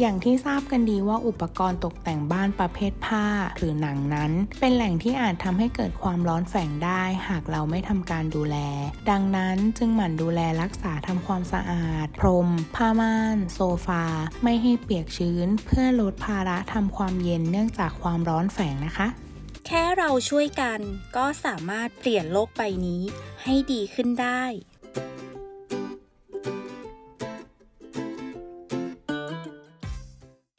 อย่างที่ทราบกันดีว่าอุปกรณ์ตกแต่งบ้านประเภทผ้าหรือหนังนั้น เป็นแหล่งที่อาจทำให้เกิดความร้อนแฝงได้ หากเราไม่ทำการดูแล ดังนั้นจึงหมั่นดูแลรักษาทำความสะอาด พรม ผ้าม่าน โซฟา ไม่ให้เปียกชื้น เพื่อลดภาระทำความเย็นเนื่องจากความร้อนแฝงนะคะ แค่เราช่วยกันก็สามารถเปลี่ยนโลกใบนี้ให้ดีขึ้นได้